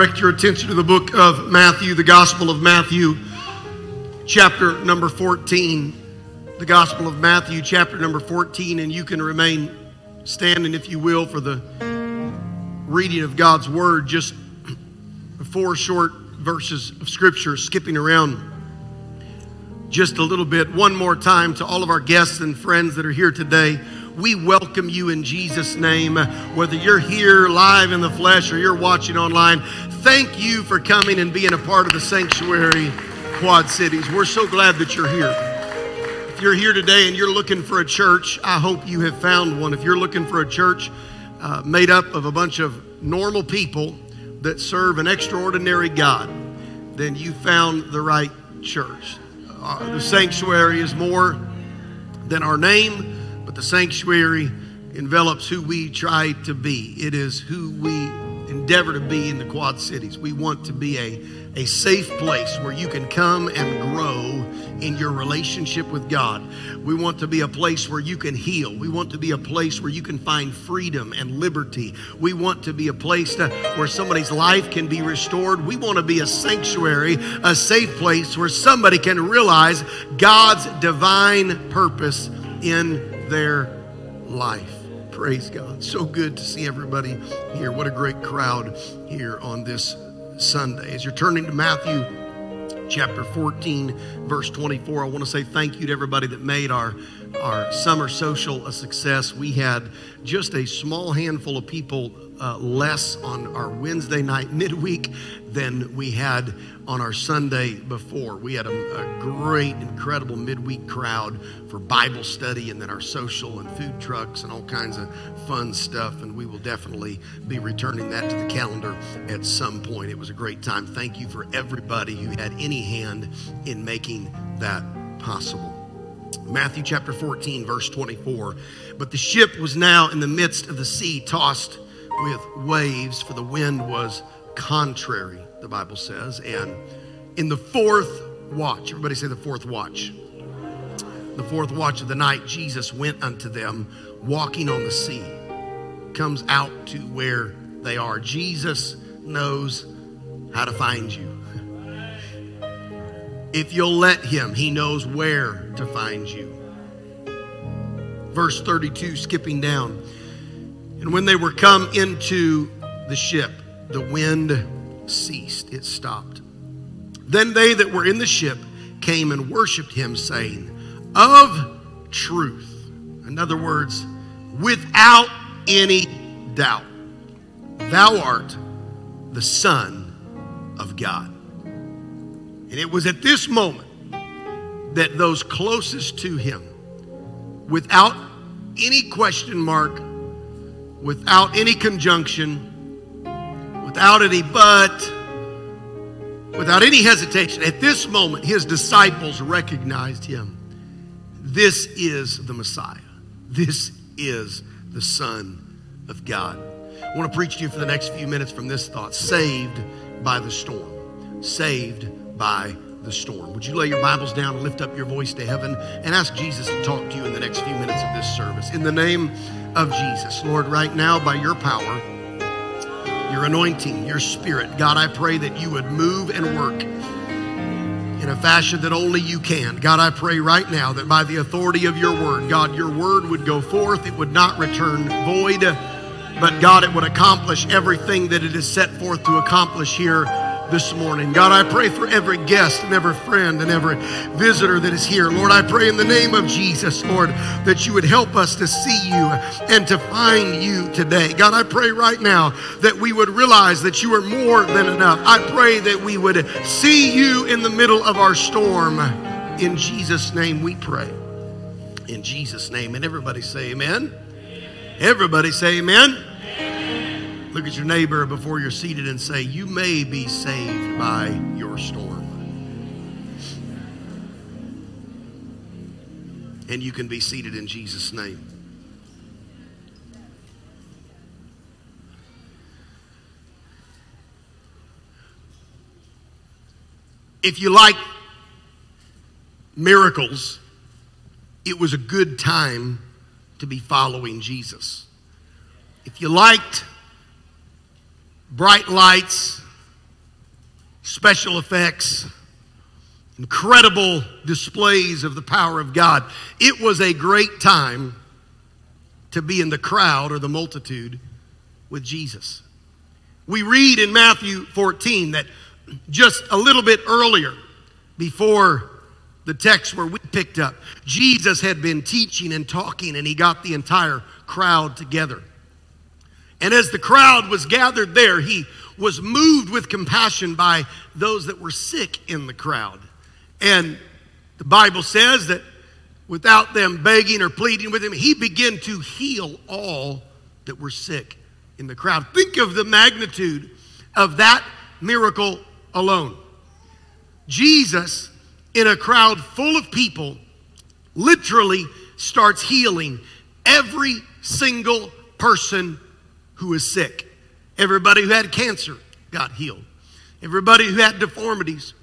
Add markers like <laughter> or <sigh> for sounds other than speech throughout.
direct your attention to the book of Matthew, the Gospel of Matthew, chapter number 14. The Gospel of Matthew, chapter number 14, and you can remain standing, if you will, for the reading of God's Word. Just four short verses of Scripture, skipping around just a little bit. One more time to all of our guests and friends that are here today. We welcome you in Jesus' name. Whether you're here live in the flesh or you're watching online, thank you for coming and being a part of the sanctuary, Quad Cities. We're so glad that you're here. If you're here today and you're looking for a church, I hope you have found one. If you're looking for a church uh, made up of a bunch of normal people that serve an extraordinary God, then you found the right church. Uh, the sanctuary is more than our name but the sanctuary envelops who we try to be. It is who we endeavor to be in the Quad Cities. We want to be a, a safe place where you can come and grow in your relationship with God. We want to be a place where you can heal. We want to be a place where you can find freedom and liberty. We want to be a place to, where somebody's life can be restored. We want to be a sanctuary, a safe place where somebody can realize God's divine purpose in their life. Praise God. So good to see everybody here. What a great crowd here on this Sunday. As you're turning to Matthew chapter 14, verse 24, I want to say thank you to everybody that made our, our summer social a success. We had just a small handful of people uh, less on our Wednesday night <laughs> midweek than we had on our Sunday before. We had a, a, great, incredible midweek crowd for Bible study and then our social and food trucks and all kinds of fun stuff. And we will definitely be returning that to the calendar at some point. It was a great time. Thank you for everybody who had any hand in making that possible. Matthew chapter 14, verse 24. But the ship was now in the midst of the sea, tossed with waves, for the wind was contrary, the Bible says. And in the fourth watch, everybody say the fourth watch. The fourth watch of the night, Jesus went unto them walking on the sea, comes out to where they are. Jesus knows how to find you. If you'll let him, he knows where to find you. Verse 32, skipping down. And when they were come into the ship, the wind ceased, it stopped. Then they that were in the ship came and worshiped him, saying, Of truth. In other words, without any doubt, thou art the Son of God. And it was at this moment that those closest to him, without any question mark, without any conjunction, without any but, without any hesitation. At this moment, his disciples recognized him. This is the Messiah. This is the Son of God. I want to preach to you for the next few minutes from this thought saved by the storm. Saved by the storm. Would you lay your Bibles down and lift up your voice to heaven and ask Jesus to talk to you in the next few minutes of this service? In the name of Jesus, Lord, right now, by your power, your anointing, your spirit, God, I pray that you would move and work in a fashion that only you can. God, I pray right now that by the authority of your word, God, your word would go forth, it would not return void, but God, it would accomplish everything that it is set forth to accomplish here this morning. God, I pray for every guest and every friend and every visitor that is here. Lord, I pray in the name of Jesus, Lord, that you would help us to see you and to find you today. God, I pray right now that we would realize that you are more than enough. I pray that we would see you in the middle of our storm. In Jesus' name we pray. In Jesus' name. And everybody say amen. Everybody say amen. Look at your neighbor before you're seated and say, You may be saved by your storm. And you can be seated in Jesus' name. If you like miracles, it was a good time to be following Jesus. If you liked bright lights special effects, incredible displays of the power of God. It was a great time to be in the crowd or the multitude with Jesus. We read in Matthew 14 that just a little bit earlier, before the text where we picked up, Jesus had been teaching and talking, and he got the entire crowd together. And as the crowd was gathered there, he was moved with compassion by those that were sick in the crowd. And the Bible says that without them begging or pleading with him, he began to heal all that were sick in the crowd. Think of the magnitude of that miracle alone. Jesus, in a crowd full of people, literally starts healing every single person who is sick. Everybody who had cancer got healed. Everybody who had deformities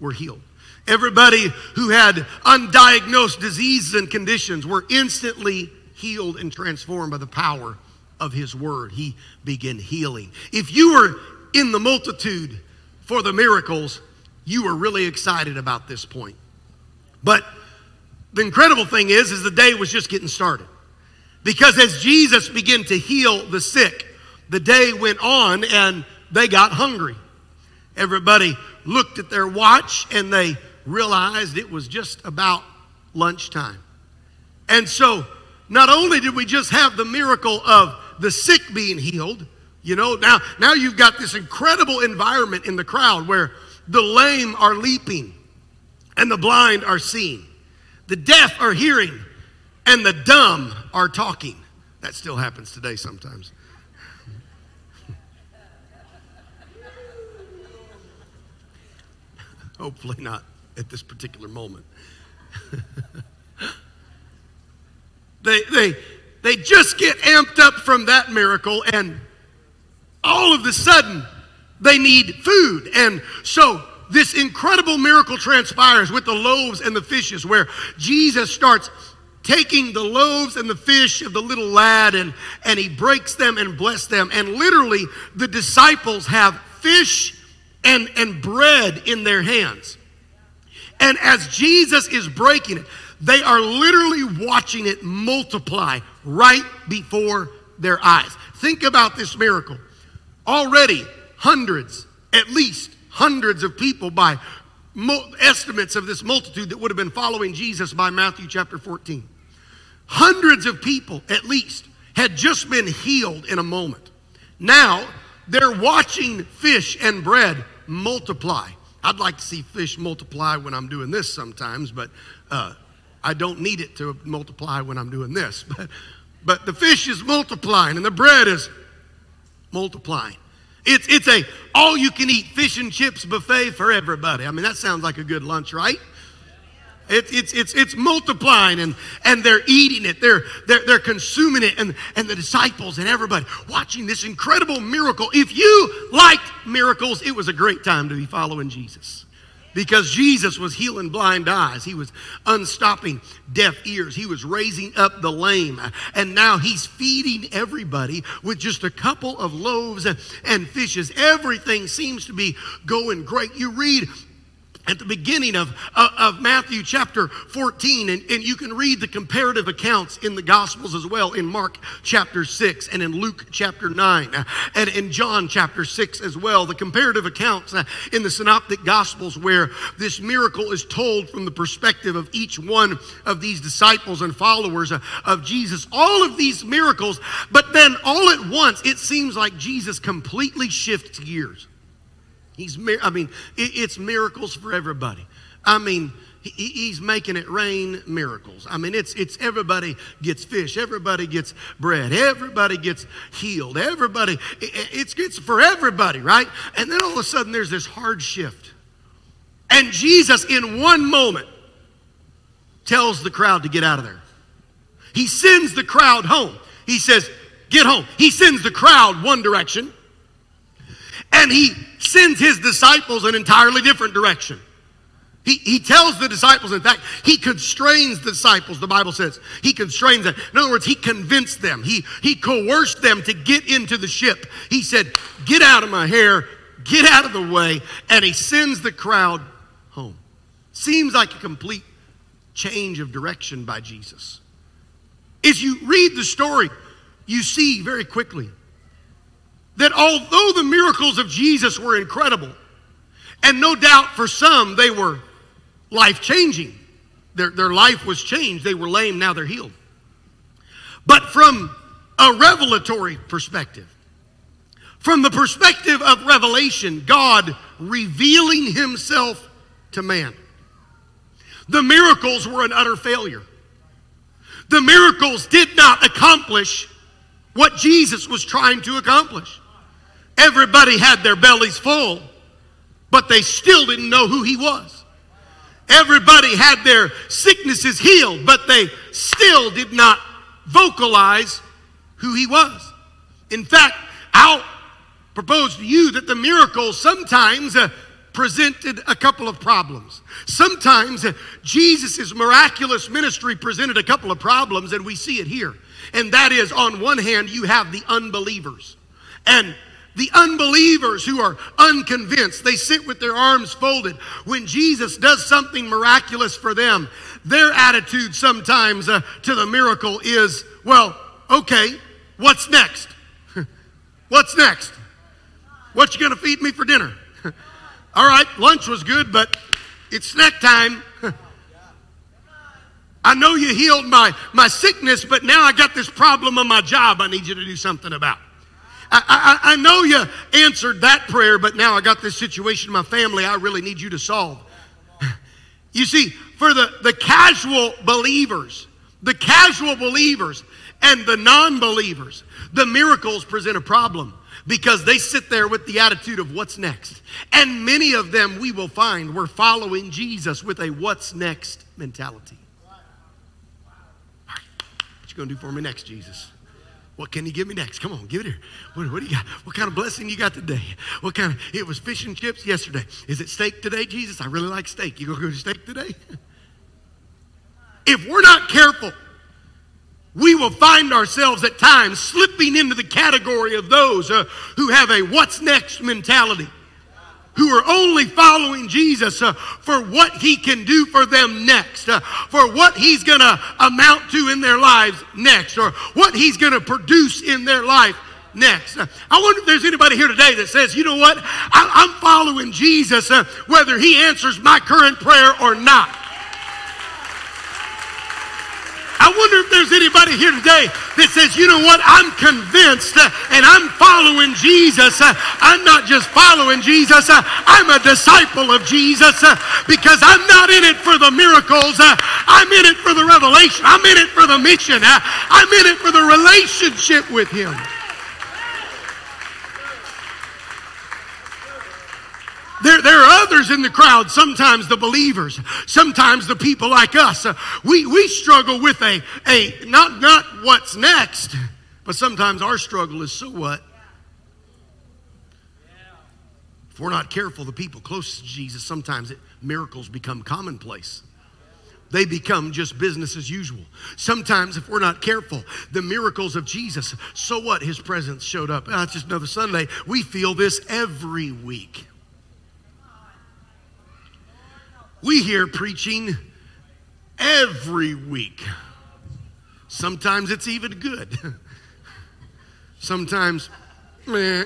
were healed. Everybody who had undiagnosed diseases and conditions were instantly healed and transformed by the power of his word. He began healing. If you were in the multitude for the miracles, you were really excited about this point. But the incredible thing is, is the day was just getting started. Because as Jesus began to heal the sick, the day went on and they got hungry. Everybody looked at their watch and they realized it was just about lunchtime. And so, not only did we just have the miracle of the sick being healed, you know, now, now you've got this incredible environment in the crowd where the lame are leaping and the blind are seeing, the deaf are hearing, and the dumb are talking. That still happens today sometimes. <laughs> Hopefully, not at this particular moment. <laughs> they, they, they just get amped up from that miracle, and all of a sudden, they need food. And so, this incredible miracle transpires with the loaves and the fishes, where Jesus starts taking the loaves and the fish of the little lad and, and he breaks them and bless them. And literally, the disciples have fish and, and bread in their hands. And as Jesus is breaking it, they are literally watching it multiply right before their eyes. Think about this miracle. Already, hundreds, at least hundreds of people by estimates of this multitude that would have been following Jesus by Matthew chapter 14. Hundreds of people, at least, had just been healed in a moment. Now, they're watching fish and bread multiply. I'd like to see fish multiply when I'm doing this sometimes, but uh, I don't need it to multiply when I'm doing this. <laughs> But, but the fish is multiplying and the bread is multiplying. It's, it's a all you can eat fish and chips buffet for everybody. I mean, that sounds like a good lunch, right? It, it's, it's, it's multiplying and, and they're eating it. They're, they're, they're consuming it. And, and the disciples and everybody watching this incredible miracle. If you liked miracles, it was a great time to be following Jesus. Because Jesus was healing blind eyes. He was unstopping deaf ears. He was raising up the lame. And now he's feeding everybody with just a couple of loaves and fishes. Everything seems to be going great. You read at the beginning of, of Matthew chapter 14, and, and you can read the comparative accounts in the Gospels as well in Mark chapter 6 and in Luke chapter 9 uh, and in John chapter 6 as well. The comparative accounts uh, in the Synoptic Gospels where this miracle is told from the perspective of each one of these disciples and followers uh, of Jesus. All of these miracles, but then all at once it seems like Jesus completely shifts gears. He's, I mean, it's miracles for everybody. I mean, he's making it rain miracles. I mean, it's, it's everybody gets fish, everybody gets bread, everybody gets healed, everybody, it's, it's for everybody, right? And then all of a sudden there's this hard shift. And Jesus, in one moment, tells the crowd to get out of there. He sends the crowd home. He says, Get home. He sends the crowd one direction, and he sends his disciples an entirely different direction. He, he tells the disciples, in fact, he constrains the disciples, the Bible says. He constrains them. In other words, he convinced them, he, he coerced them to get into the ship. He said, Get out of my hair, get out of the way, and he sends the crowd home. Seems like a complete change of direction by Jesus. As you read the story, you see very quickly that although the miracles of Jesus were incredible, and no doubt for some they were life changing, their, their life was changed. They were lame, now they're healed. But from a revelatory perspective, from the perspective of revelation, God revealing himself to man, the miracles were an utter failure. The miracles did not accomplish what Jesus was trying to accomplish. Everybody had their bellies full, but they still didn't know who he was. Everybody had their sicknesses healed, but they still did not vocalize who he was. In fact, I'll propose to you that the miracles sometimes uh, presented a couple of problems. Sometimes uh, Jesus' miraculous ministry presented a couple of problems, and we see it here. And that is, on one hand, you have the unbelievers. And the unbelievers who are unconvinced, they sit with their arms folded. When Jesus does something miraculous for them, their attitude sometimes uh, to the miracle is, well, okay, what's next? <laughs> what's next? What you gonna feed me for dinner? <laughs> All right, lunch was good, but it's snack time. <laughs> I know you healed my, my sickness, but now I got this problem on my job I need you to do something about. I, I, I know you answered that prayer, but now I got this situation in my family I really need you to solve. You see, for the, the casual believers, the casual believers and the non believers, the miracles present a problem because they sit there with the attitude of what's next. And many of them we will find were following Jesus with a what's next mentality. what you going to do for me next, Jesus? What can you give me next? Come on, give it here. What, what, do you got? What kind of blessing you got today? What kind of, it was fish and chips yesterday. Is it steak today, Jesus? I really like steak. You gonna go to steak today? <laughs> if we're not careful, we will find ourselves at times slipping into the category of those uh, who have a what's next mentality who are only following Jesus uh, for what he can do for them next, uh, for what he's going to amount to in their lives next, or what he's going to produce in their life next. Uh, I wonder if there's anybody here today that says, you know what, I, am following Jesus uh, whether he answers my current prayer or not. I wonder if there's anybody here today that says, you know what, I'm convinced uh, and I'm following Jesus. Uh, I'm not just following Jesus, uh, I'm a disciple of Jesus because I'm not in it for the miracles. I'm in it for the revelation. I'm in it for the mission. I'm in it for the relationship with Him. There, there are others in the crowd, sometimes the believers, sometimes the people like us. We, we struggle with a, a not, not what's next, but sometimes our struggle is so what? If we're not careful, the people close to Jesus, sometimes it, miracles become commonplace. They become just business as usual. Sometimes, if we're not careful, the miracles of Jesus, so what? His presence showed up. Oh, it's just another Sunday. We feel this every week. We hear preaching every week. Sometimes it's even good. Sometimes, meh.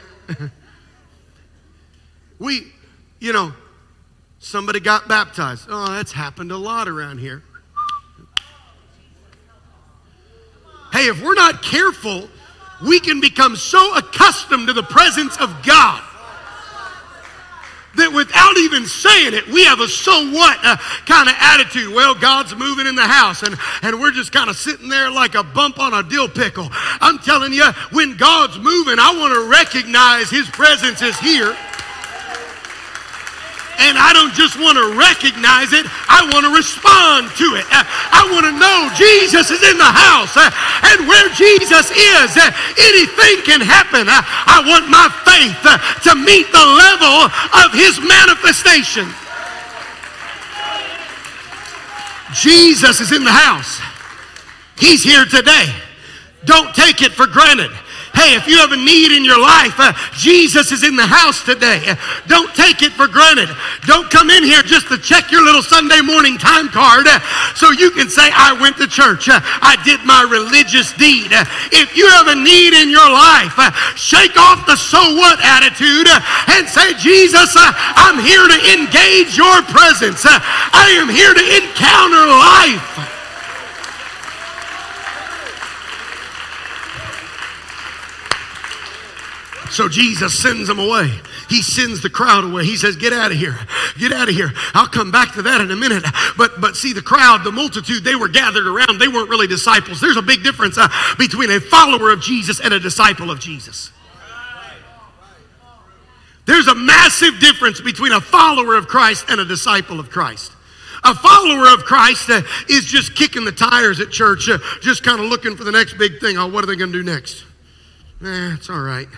We, you know, somebody got baptized. Oh, that's happened a lot around here. Hey, if we're not careful, we can become so accustomed to the presence of God that without even saying it, we have a so what uh, kind of attitude. Well, God's moving in the house, and, and we're just kind of sitting there like a bump on a dill pickle. I'm telling you, when God's moving, I want to recognize His presence is here. And I don't just want to recognize it, I want to respond to it. I want to know Jesus is in the house. And where Jesus is, anything can happen. I want my faith to meet the level of his manifestation. Jesus is in the house. He's here today. Don't take it for granted. Hey, if you have a need in your life, uh, Jesus is in the house today. Don't take it for granted. Don't come in here just to check your little Sunday morning time card uh, so you can say, I went to church. Uh, I did my religious deed. Uh, if you have a need in your life, uh, shake off the so what attitude uh, and say, Jesus, I'm here to engage your presence. I am here to encounter life. So Jesus sends them away. He sends the crowd away. He says, Get out of here. Get out of here. I'll come back to that in a minute. But but see, the crowd, the multitude, they were gathered around. They weren't really disciples. There's a big difference uh, between a follower of Jesus and a disciple of Jesus. There's a massive difference between a follower of Christ and a disciple of Christ. A follower of Christ uh, is just kicking the tires at church, uh, just kind of looking for the next big thing. Oh, what are they going to do next? Eh, it's all right.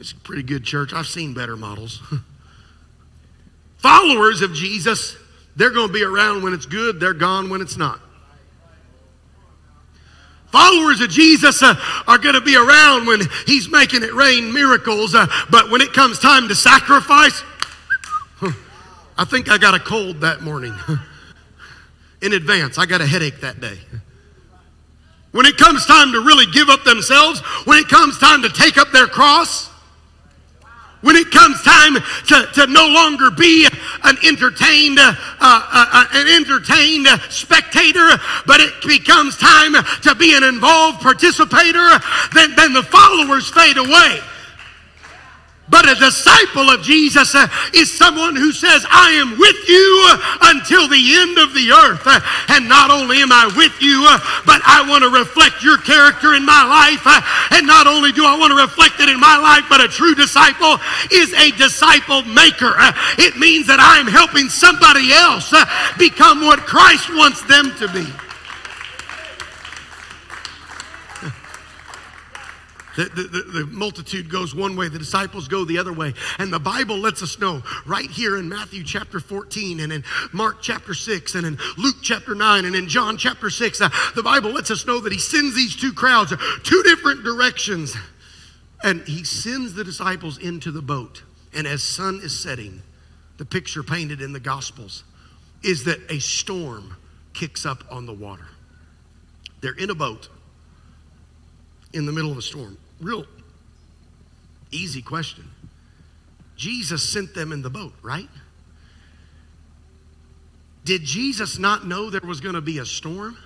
It's a pretty good church. I've seen better models. <laughs> Followers of Jesus, they're going to be around when it's good, they're gone when it's not. Followers of Jesus uh, are going to be around when He's making it rain miracles, uh, but when it comes time to sacrifice, <laughs> I think I got a cold that morning. <laughs> In advance, I got a headache that day. When it comes time to really give up themselves, when it comes time to take up their cross, when it comes time to, to no longer be an entertained, uh, uh, uh, an entertained spectator, but it becomes time to be an involved participator, then, then the followers fade away. But a disciple of Jesus uh, is someone who says, I am with you until the end of the earth. Uh, and not only am I with you, uh, but I want to reflect your character in my life. Uh, and not only do I want to reflect it in my life, but a true disciple is a disciple maker. Uh, it means that I am helping somebody else uh, become what Christ wants them to be. The, the, the, multitude goes one way, the disciples go the other way. And the Bible lets us know right here in Matthew chapter 14 and in Mark chapter 6 and in Luke chapter 9 and in John chapter 6, uh, the Bible lets us know that he sends these two crowds two different directions. And he sends the disciples into the boat. And as sun is setting, the picture painted in the Gospels is that a storm kicks up on the water. They're in a boat in the middle of a storm. Real easy question. Jesus sent them in the boat, right? Did Jesus not know there was going to be a storm?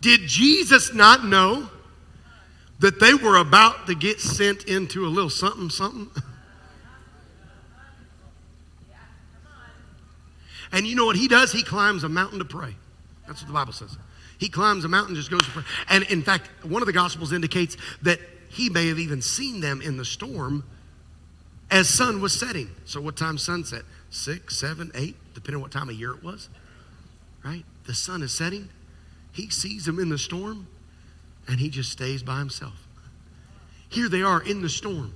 Did Jesus not know that they were about to get sent into a little something, something? And you know what he does? He climbs a mountain to pray. That's what the Bible says. He climbs a mountain, just goes. And in fact, one of the Gospels indicates that he may have even seen them in the storm as sun was setting. So, what time sunset? Six, seven, eight, depending on what time of year it was. Right? The sun is setting. He sees them in the storm, and he just stays by himself. Here they are in the storm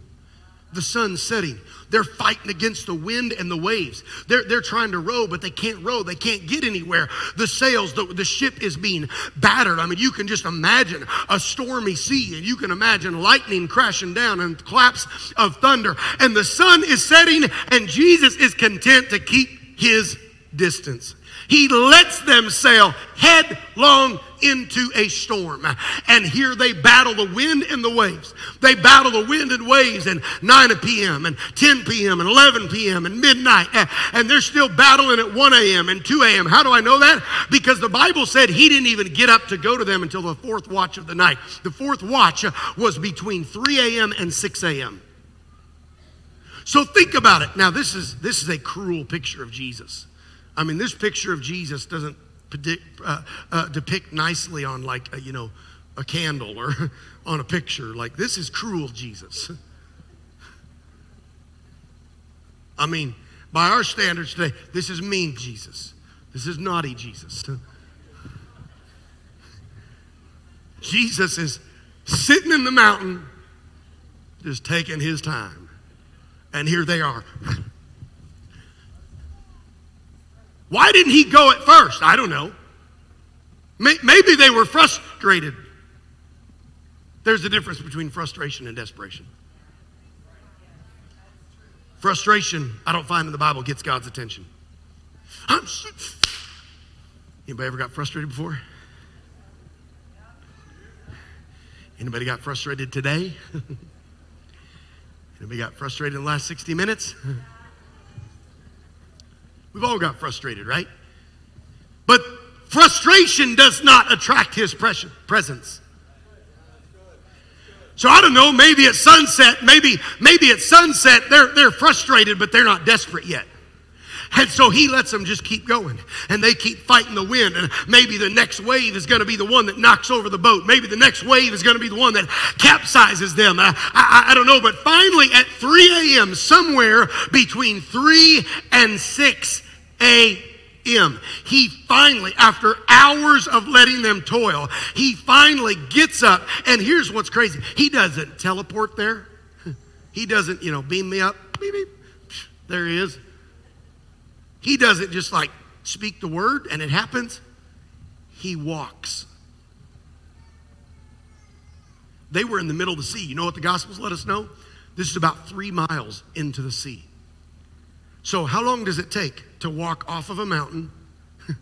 the sun setting. They're fighting against the wind and the waves. They're, they're trying to row, but they can't row. They can't get anywhere. The sails, the, the ship is being battered. I mean, you can just imagine a stormy sea, and you can imagine lightning crashing down and claps of thunder. And the sun is setting, and Jesus is content to keep his distance. He lets them sail headlong into a storm. And here they battle the wind and the waves. They battle the wind and waves and 9 p.m. and 10 p.m. and 11 p.m. and midnight. And they're still battling at 1 a.m. and 2 a.m. How do I know that? Because the Bible said he didn't even get up to go to them until the fourth watch of the night. The fourth watch was between 3 a.m. and 6 a.m. So think about it. Now this is this is a cruel picture of Jesus. I mean, this picture of Jesus doesn't predict, uh, uh, depict nicely on like a, you know a candle or <laughs> on a picture. Like this is cruel Jesus. I mean, by our standards today, this is mean Jesus. This is naughty Jesus. Jesus is sitting in the mountain, just taking his time. And here they are. <laughs> Why didn't he go at first? I don't know. Maybe they were frustrated. There's a difference between frustration and desperation. Frustration, I don't find in the Bible, gets God's attention. I'm Anybody ever got frustrated before? Anybody got frustrated today? <laughs> Anybody got frustrated in the last 60 minutes? <laughs> We've all got frustrated, right? But frustration does not attract his presence. So I don't know, maybe at sunset, maybe, maybe at sunset they're, they're frustrated, but they're not desperate yet. And so he lets them just keep going. And they keep fighting the wind. And maybe the next wave is going to be the one that knocks over the boat. Maybe the next wave is going to be the one that capsizes them. I, I, I don't know. But finally, at 3 a.m., somewhere between 3 and 6 a.m., he finally, after hours of letting them toil, he finally gets up. And here's what's crazy he doesn't teleport there, <laughs> he doesn't, you know, beam me up. Beep, beep. There he is. He doesn't just like speak the word and it happens, he walks. They were in the middle of the sea. You know what the Gospels let us know? This is about three miles into the sea. So, how long does it take to walk off of a mountain <laughs>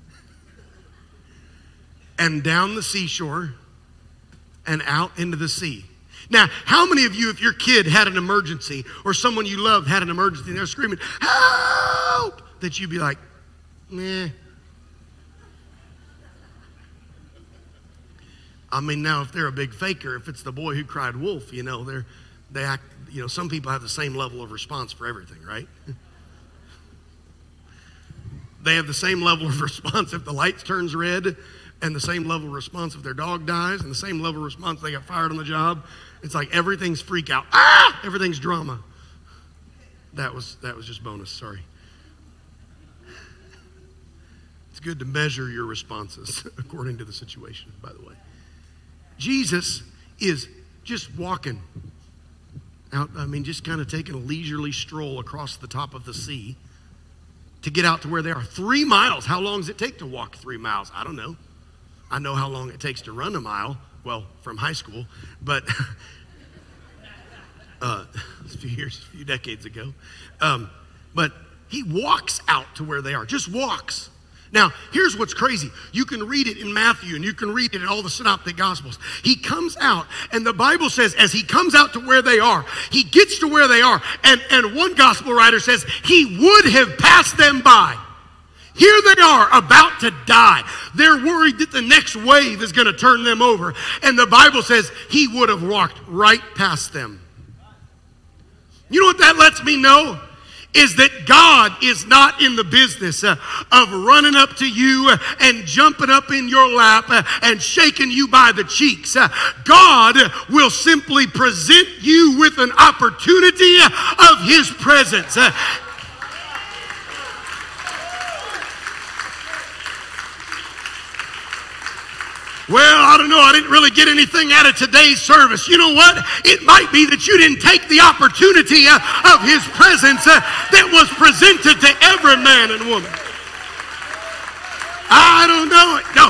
and down the seashore and out into the sea? Now, how many of you, if your kid had an emergency or someone you love had an emergency and they're screaming, help, that you'd be like, meh. I mean, now if they're a big faker, if it's the boy who cried wolf, you know, they're they act. You know, some people have the same level of response for everything, right? <laughs> they have the same level of <laughs> response if the lights turns red, and the same level of response if their dog dies, and the same level of response they got fired on the job. It's like everything's freak out. Ah, everything's drama. That was that was just bonus. Sorry. It's good to measure your responses <laughs> according to the situation, by the way. Jesus is just walking out, I mean, just kind of taking a leisurely stroll across the top of the sea to get out to where they are. Three miles. How long does it take to walk three miles? I don't know. I know how long it takes to run a mile, well, from high school, but <laughs> uh, <laughs> a few years, a few decades ago. Um, but he walks out to where they are, just walks. Now, here's what's crazy. You can read it in Matthew and you can read it in all the synoptic gospels. He comes out, and the Bible says, as he comes out to where they are, he gets to where they are, and, and one gospel writer says, he would have passed them by. Here they are about to die. They're worried that the next wave is going to turn them over. And the Bible says he would have walked right past them. You know what that lets me know? Is that God is not in the business uh, of running up to you and jumping up in your lap uh, and shaking you by the cheeks. Uh, God will simply present you with an opportunity of His presence. Well, I don't know. I didn't really get anything out of today's service. You know what? It might be that you didn't take the opportunity uh, of His presence uh, that was presented to every man and woman. I don't know. No, listen,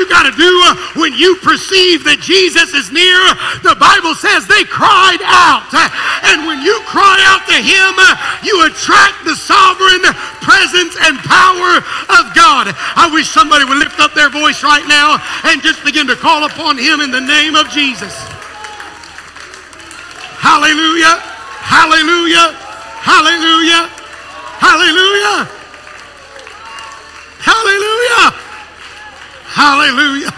you got to do uh, when you perceive that Jesus is near? The Bible says they cried out. Uh, and when you cry out to Him, uh, you attract the sovereign presence and power of God. I wish somebody would lift up their voice right now and just begin to call upon Him in the name of Jesus. Hallelujah! Hallelujah! Hallelujah! Hallelujah! Hallelujah. Hallelujah.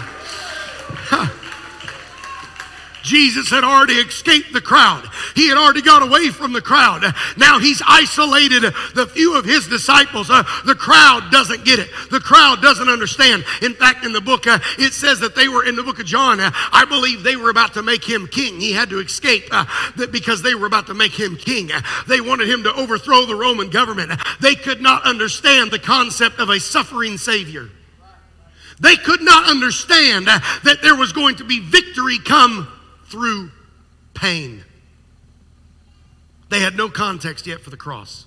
Jesus had already escaped the crowd. He had already got away from the crowd. Now he's isolated the few of his disciples. Uh, the crowd doesn't get it. The crowd doesn't understand. In fact, in the book, uh, it says that they were in the book of John. Uh, I believe they were about to make him king. He had to escape uh, because they were about to make him king. They wanted him to overthrow the Roman government. They could not understand the concept of a suffering Savior. They could not understand that there was going to be victory come through pain. They had no context yet for the cross.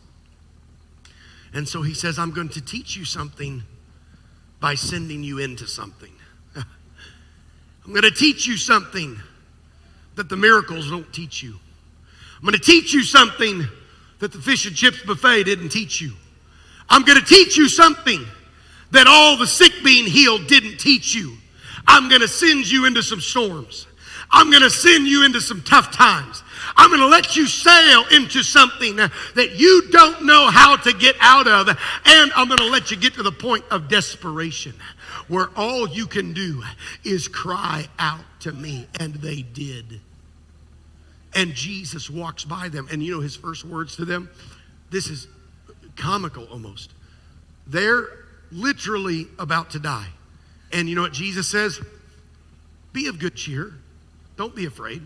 And so he says, I'm going to teach you something by sending you into something. <laughs> I'm going to teach you something that the miracles don't teach you. I'm going to teach you something that the fish and chips buffet didn't teach you. I'm going to teach you something that all the sick being healed didn't teach you. I'm going to send you into some storms. I'm going to send you into some tough times. I'm going to let you sail into something that you don't know how to get out of. And I'm going to let you get to the point of desperation where all you can do is cry out to me. And they did. And Jesus walks by them. And you know his first words to them? This is comical almost. They're literally about to die. And you know what Jesus says? Be of good cheer. Don't be afraid.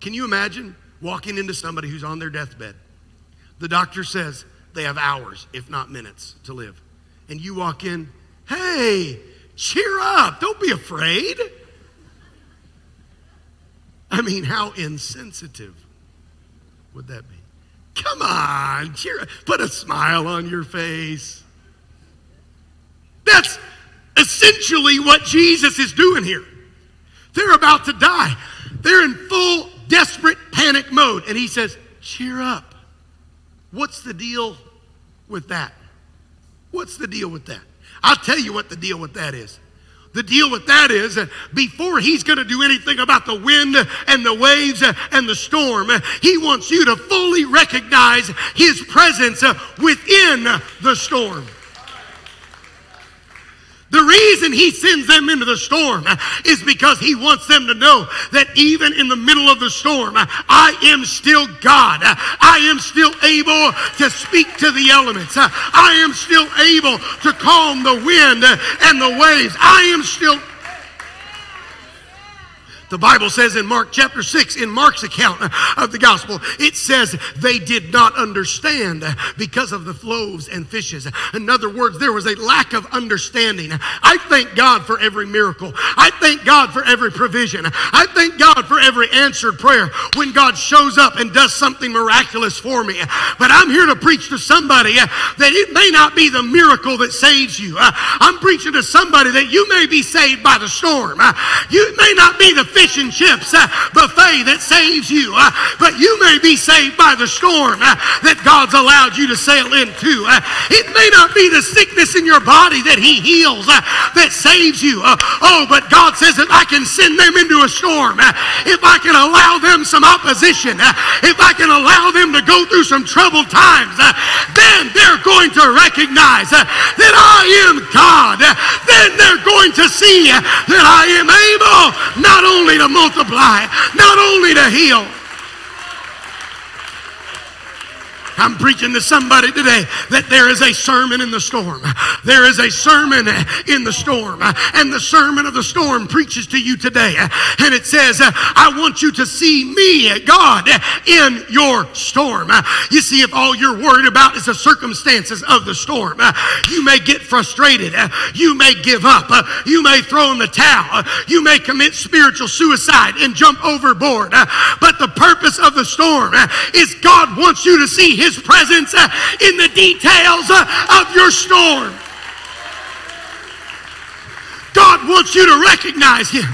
Can you imagine walking into somebody who's on their deathbed? The doctor says they have hours, if not minutes, to live. And you walk in, hey, cheer up. Don't be afraid. I mean, how insensitive would that be? Come on, cheer up. Put a smile on your face. That's essentially what Jesus is doing here. They're about to die. They're in full desperate panic mode. And he says, Cheer up. What's the deal with that? What's the deal with that? I'll tell you what the deal with that is. The deal with that is uh, before he's going to do anything about the wind and the waves uh, and the storm, uh, he wants you to fully recognize his presence uh, within the storm. The reason he sends them into the storm is because he wants them to know that even in the middle of the storm, I am still God. I am still able to speak to the elements. I am still able to calm the wind and the waves. I am still the Bible says in Mark chapter 6, in Mark's account of the gospel, it says they did not understand because of the loaves and fishes. In other words, there was a lack of understanding. I thank God for every miracle. I thank God for every provision. I thank God for every answered prayer when God shows up and does something miraculous for me. But I'm here to preach to somebody that it may not be the miracle that saves you. I'm preaching to somebody that you may be saved by the storm. You may not be the chips uh, buffet that saves you, uh, but you may be saved by the storm uh, that God's allowed you to sail into. Uh. It may not be the sickness in your body that He heals uh, that saves you. Uh. Oh, but God says that I can send them into a storm, if I can allow them some opposition, if I can allow them to go through some troubled times, then they're going to recognize that I am God. Then they're going to see that I am able not only only to multiply, not only to heal, I'm preaching to somebody today that there is a sermon in the storm. There is a sermon in the storm. And the sermon of the storm preaches to you today. And it says, I want you to see me, God, in your storm. You see, if all you're worried about is the circumstances of the storm, you may get frustrated. You may give up. You may throw in the towel. You may commit spiritual suicide and jump overboard. But the purpose of the storm is God wants you to see His his presence uh, in the details uh, of your storm. God wants you to recognize Him.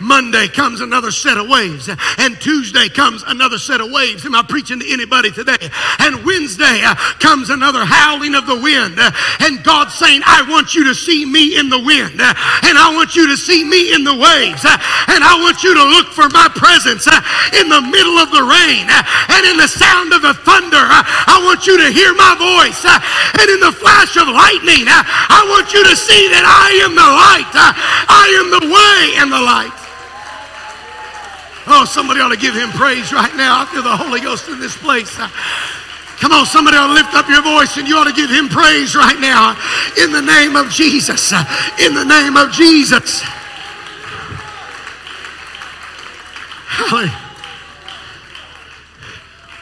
Monday comes another set of waves, and Tuesday comes another set of waves. Am I preaching to anybody today? And Wednesday uh, comes another howling of the wind, uh, and God's saying, I want you to see me in the wind, uh, and I want you to see me in the waves, uh, and I want you to look for my presence in the middle of the rain, and in the sound of the thunder. I want you to hear my voice, and in the flash of lightning, I want you to see that I am the light, I am the way and the light. Oh, somebody ought to give him praise right now. I feel the Holy Ghost in this place. Uh, come on, somebody ought to lift up your voice and you ought to give him praise right now in the name of Jesus. Uh, in the name of Jesus.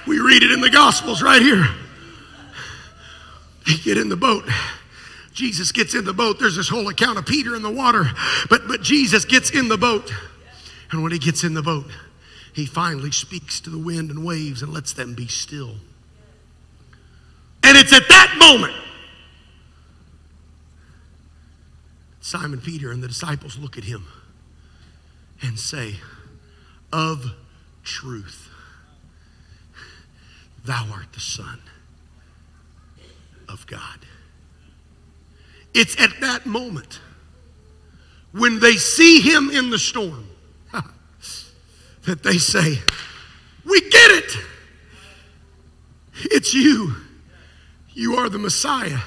We read it in the Gospels right here. They get in the boat. Jesus gets in the boat. There's this whole account of Peter in the water, but, but Jesus gets in the boat. And when he gets in the boat, he finally speaks to the wind and waves and lets them be still. And it's at that moment Simon Peter and the disciples look at him and say, Of truth, thou art the Son of God. It's at that moment when they see him in the storm that they say, We get it. It's you. You are the Messiah.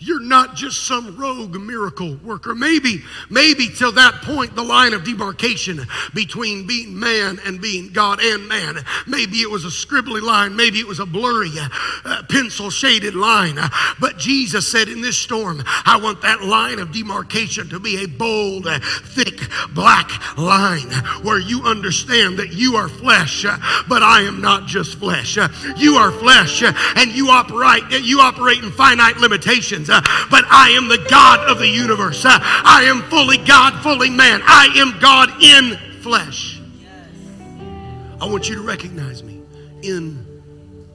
You're not just some rogue miracle worker. Maybe, maybe till that point, the line of demarcation between being man and being God and man. Maybe it was a scribbly line. Maybe it was a blurry, uh, pencil shaded line. But Jesus said, In this storm, I want that line of demarcation to be a bold, uh, thick, black line where you understand that you are flesh, uh, but I am not just flesh. Uh, you are flesh, and you operate, you operate in finite limitations but I am the God of the universe. Uh, I am fully God, fully man. I am God in flesh. I want you to recognize me in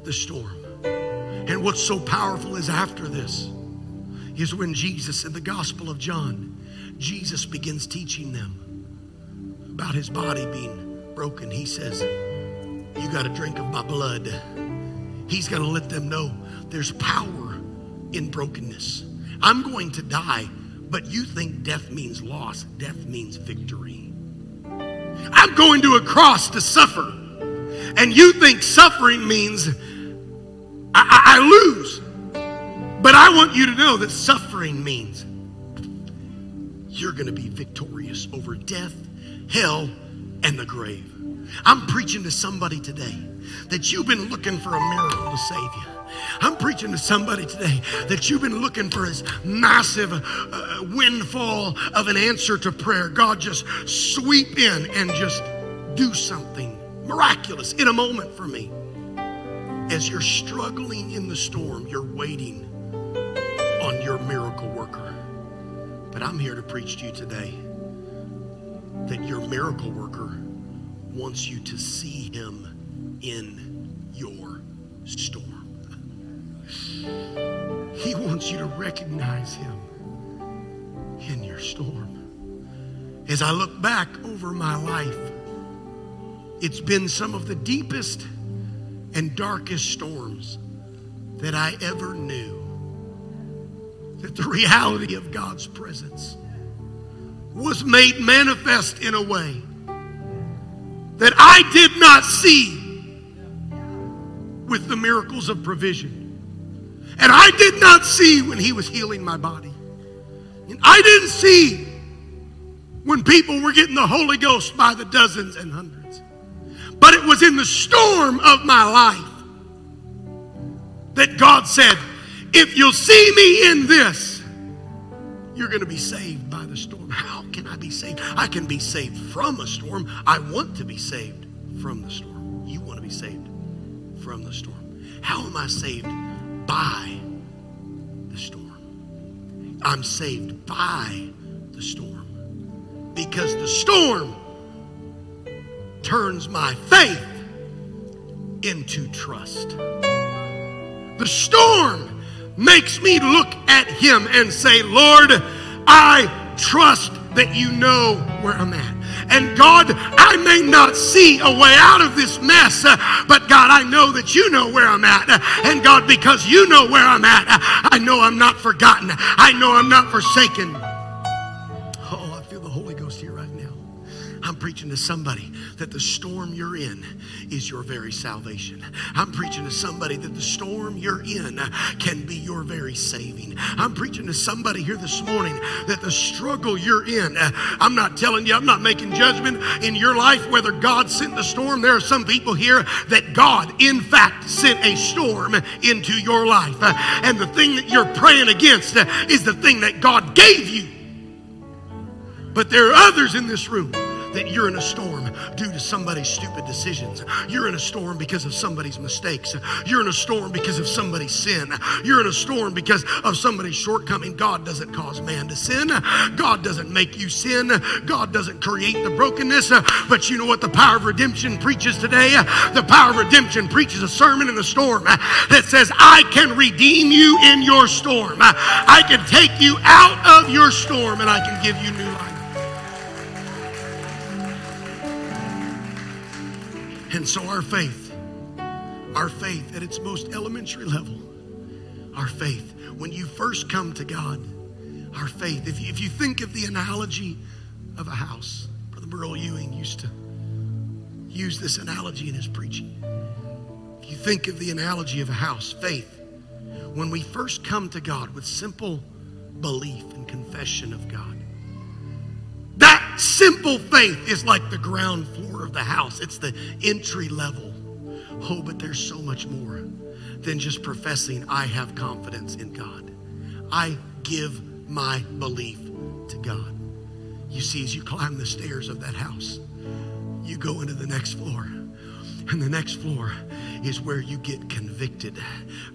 the storm. And what's so powerful is after this is when Jesus, in the Gospel of John, Jesus begins teaching them about his body being broken. He says, You got to drink of my blood. He's going to let them know there's power in brokenness. I'm going to die, but you think death means loss. Death means victory. I'm going to a cross to suffer, and you think suffering means I, I, I lose. But I want you to know that suffering means you're going to be victorious over death, hell, and the grave. I'm preaching to somebody today that you've been looking for a miracle to save you. I'm preaching to somebody today that you've been looking for this massive uh, windfall of an answer to prayer. God just sweep in and just do something miraculous in a moment for me. As you're struggling in the storm, you're waiting on your miracle worker. But I'm here to preach to you today that your miracle worker wants you to see him in your storm. He wants you to recognize Him in your storm. As I look back over my life, it's been some of the deepest and darkest storms that I ever knew. That the reality of God's presence was made manifest in a way that I did not see with the miracles of provision. And I did not see when he was healing my body. And I didn't see when people were getting the Holy Ghost by the dozens and hundreds. But it was in the storm of my life that God said, if you'll see me in this, you're going to be saved by the storm. How can I be saved? I can be saved from a storm. I want to be saved from the storm. You want to be saved from the storm. How am I saved by the storm. I'm saved by the storm. Because the storm turns my faith into trust. The storm makes me look at Him and say, Lord, I trust that you know where I'm at. And God, I may not see a way out of this mess, uh, but God, I know that you know where I'm at. And God, because you know where I'm at, I know I'm not forgotten. I know I'm not forsaken. Preaching to somebody that the storm you're in is your very salvation. I'm preaching to somebody that the storm you're in can be your very saving. I'm preaching to somebody here this morning that the struggle you're in, I'm not telling you, I'm not making judgment in your life whether God sent the storm. There are some people here that God, in fact, sent a storm into your life. And the thing that you're praying against is the thing that God gave you. But there are others in this room that you're in a storm due to somebody's stupid decisions. You're in a storm because of somebody's mistakes. You're in a storm because of somebody's sin. You're in a storm because of somebody's shortcoming. God doesn't cause man to sin. God doesn't make you sin. God doesn't create the brokenness. But you know what the power of redemption preaches today? The power of redemption preaches a sermon in the storm that says, I can redeem you in your storm. I can take you out of your storm and I can give you new life. And so our faith, our faith at its most elementary level, our faith, when you first come to God, our faith, if you, if you think of the analogy of a house, Brother Burl Ewing used to use this analogy in his preaching. If you think of the analogy of a house, faith, when we first come to God with simple belief and confession of God, simple faith is like the ground floor of the house, it's the entry level. Oh, but there's so much more than just professing, I have confidence in God. I give my belief to God. You see, as you climb the stairs of that house, you go into the next floor. And the next floor is where you get convicted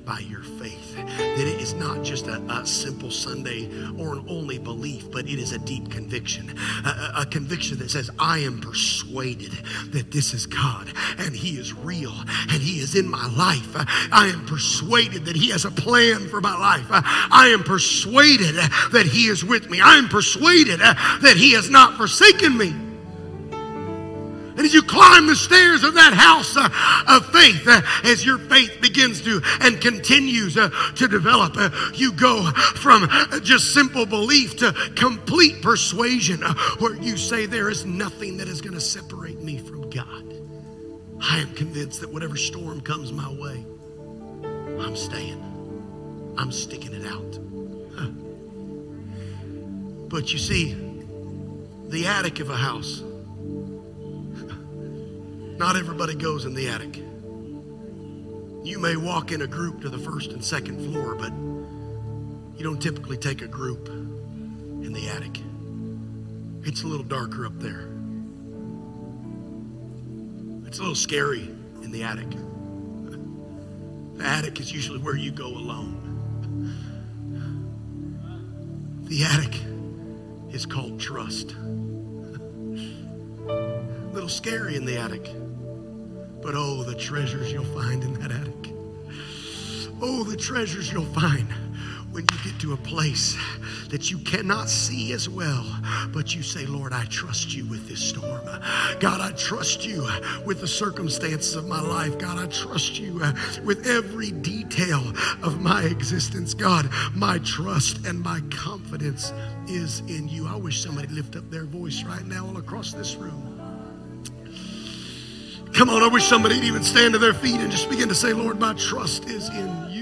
by your faith. That it is not just a, a simple Sunday or an only belief, but it is a deep conviction. A, a conviction that says, I am persuaded that this is God and He is real and He is in my life. I am persuaded that He has a plan for my life. I am persuaded that He is with me. I am persuaded that He has not forsaken me. As you climb the stairs of that house uh, of faith, uh, as your faith begins to and continues uh, to develop, you go from just simple belief to complete persuasion, where you say, There is nothing that is going to separate me from God. I am convinced that whatever storm comes my way, I'm staying. I'm sticking it out. But you see, the attic of a house not everybody goes in the attic. You may walk in a group to the first and second floor, but you don't typically take a group in the attic. It's a little darker up there. It's a little scary in the attic. The attic is usually where you go alone. The attic is called trust. <laughs> A little scary in the attic. But oh, the treasures you'll find in that attic. Oh, the treasures you'll find when you get to a place that you cannot see as well, but you say, Lord, I trust you with this storm. God, I trust you with the circumstances of my life. God, I trust you with every detail of my existence. God, my trust and my confidence is in you. I wish somebody lift up their voice right now all across this room. Come on, I wish somebody'd even stand to their feet and just begin to say, Lord, my trust is in you.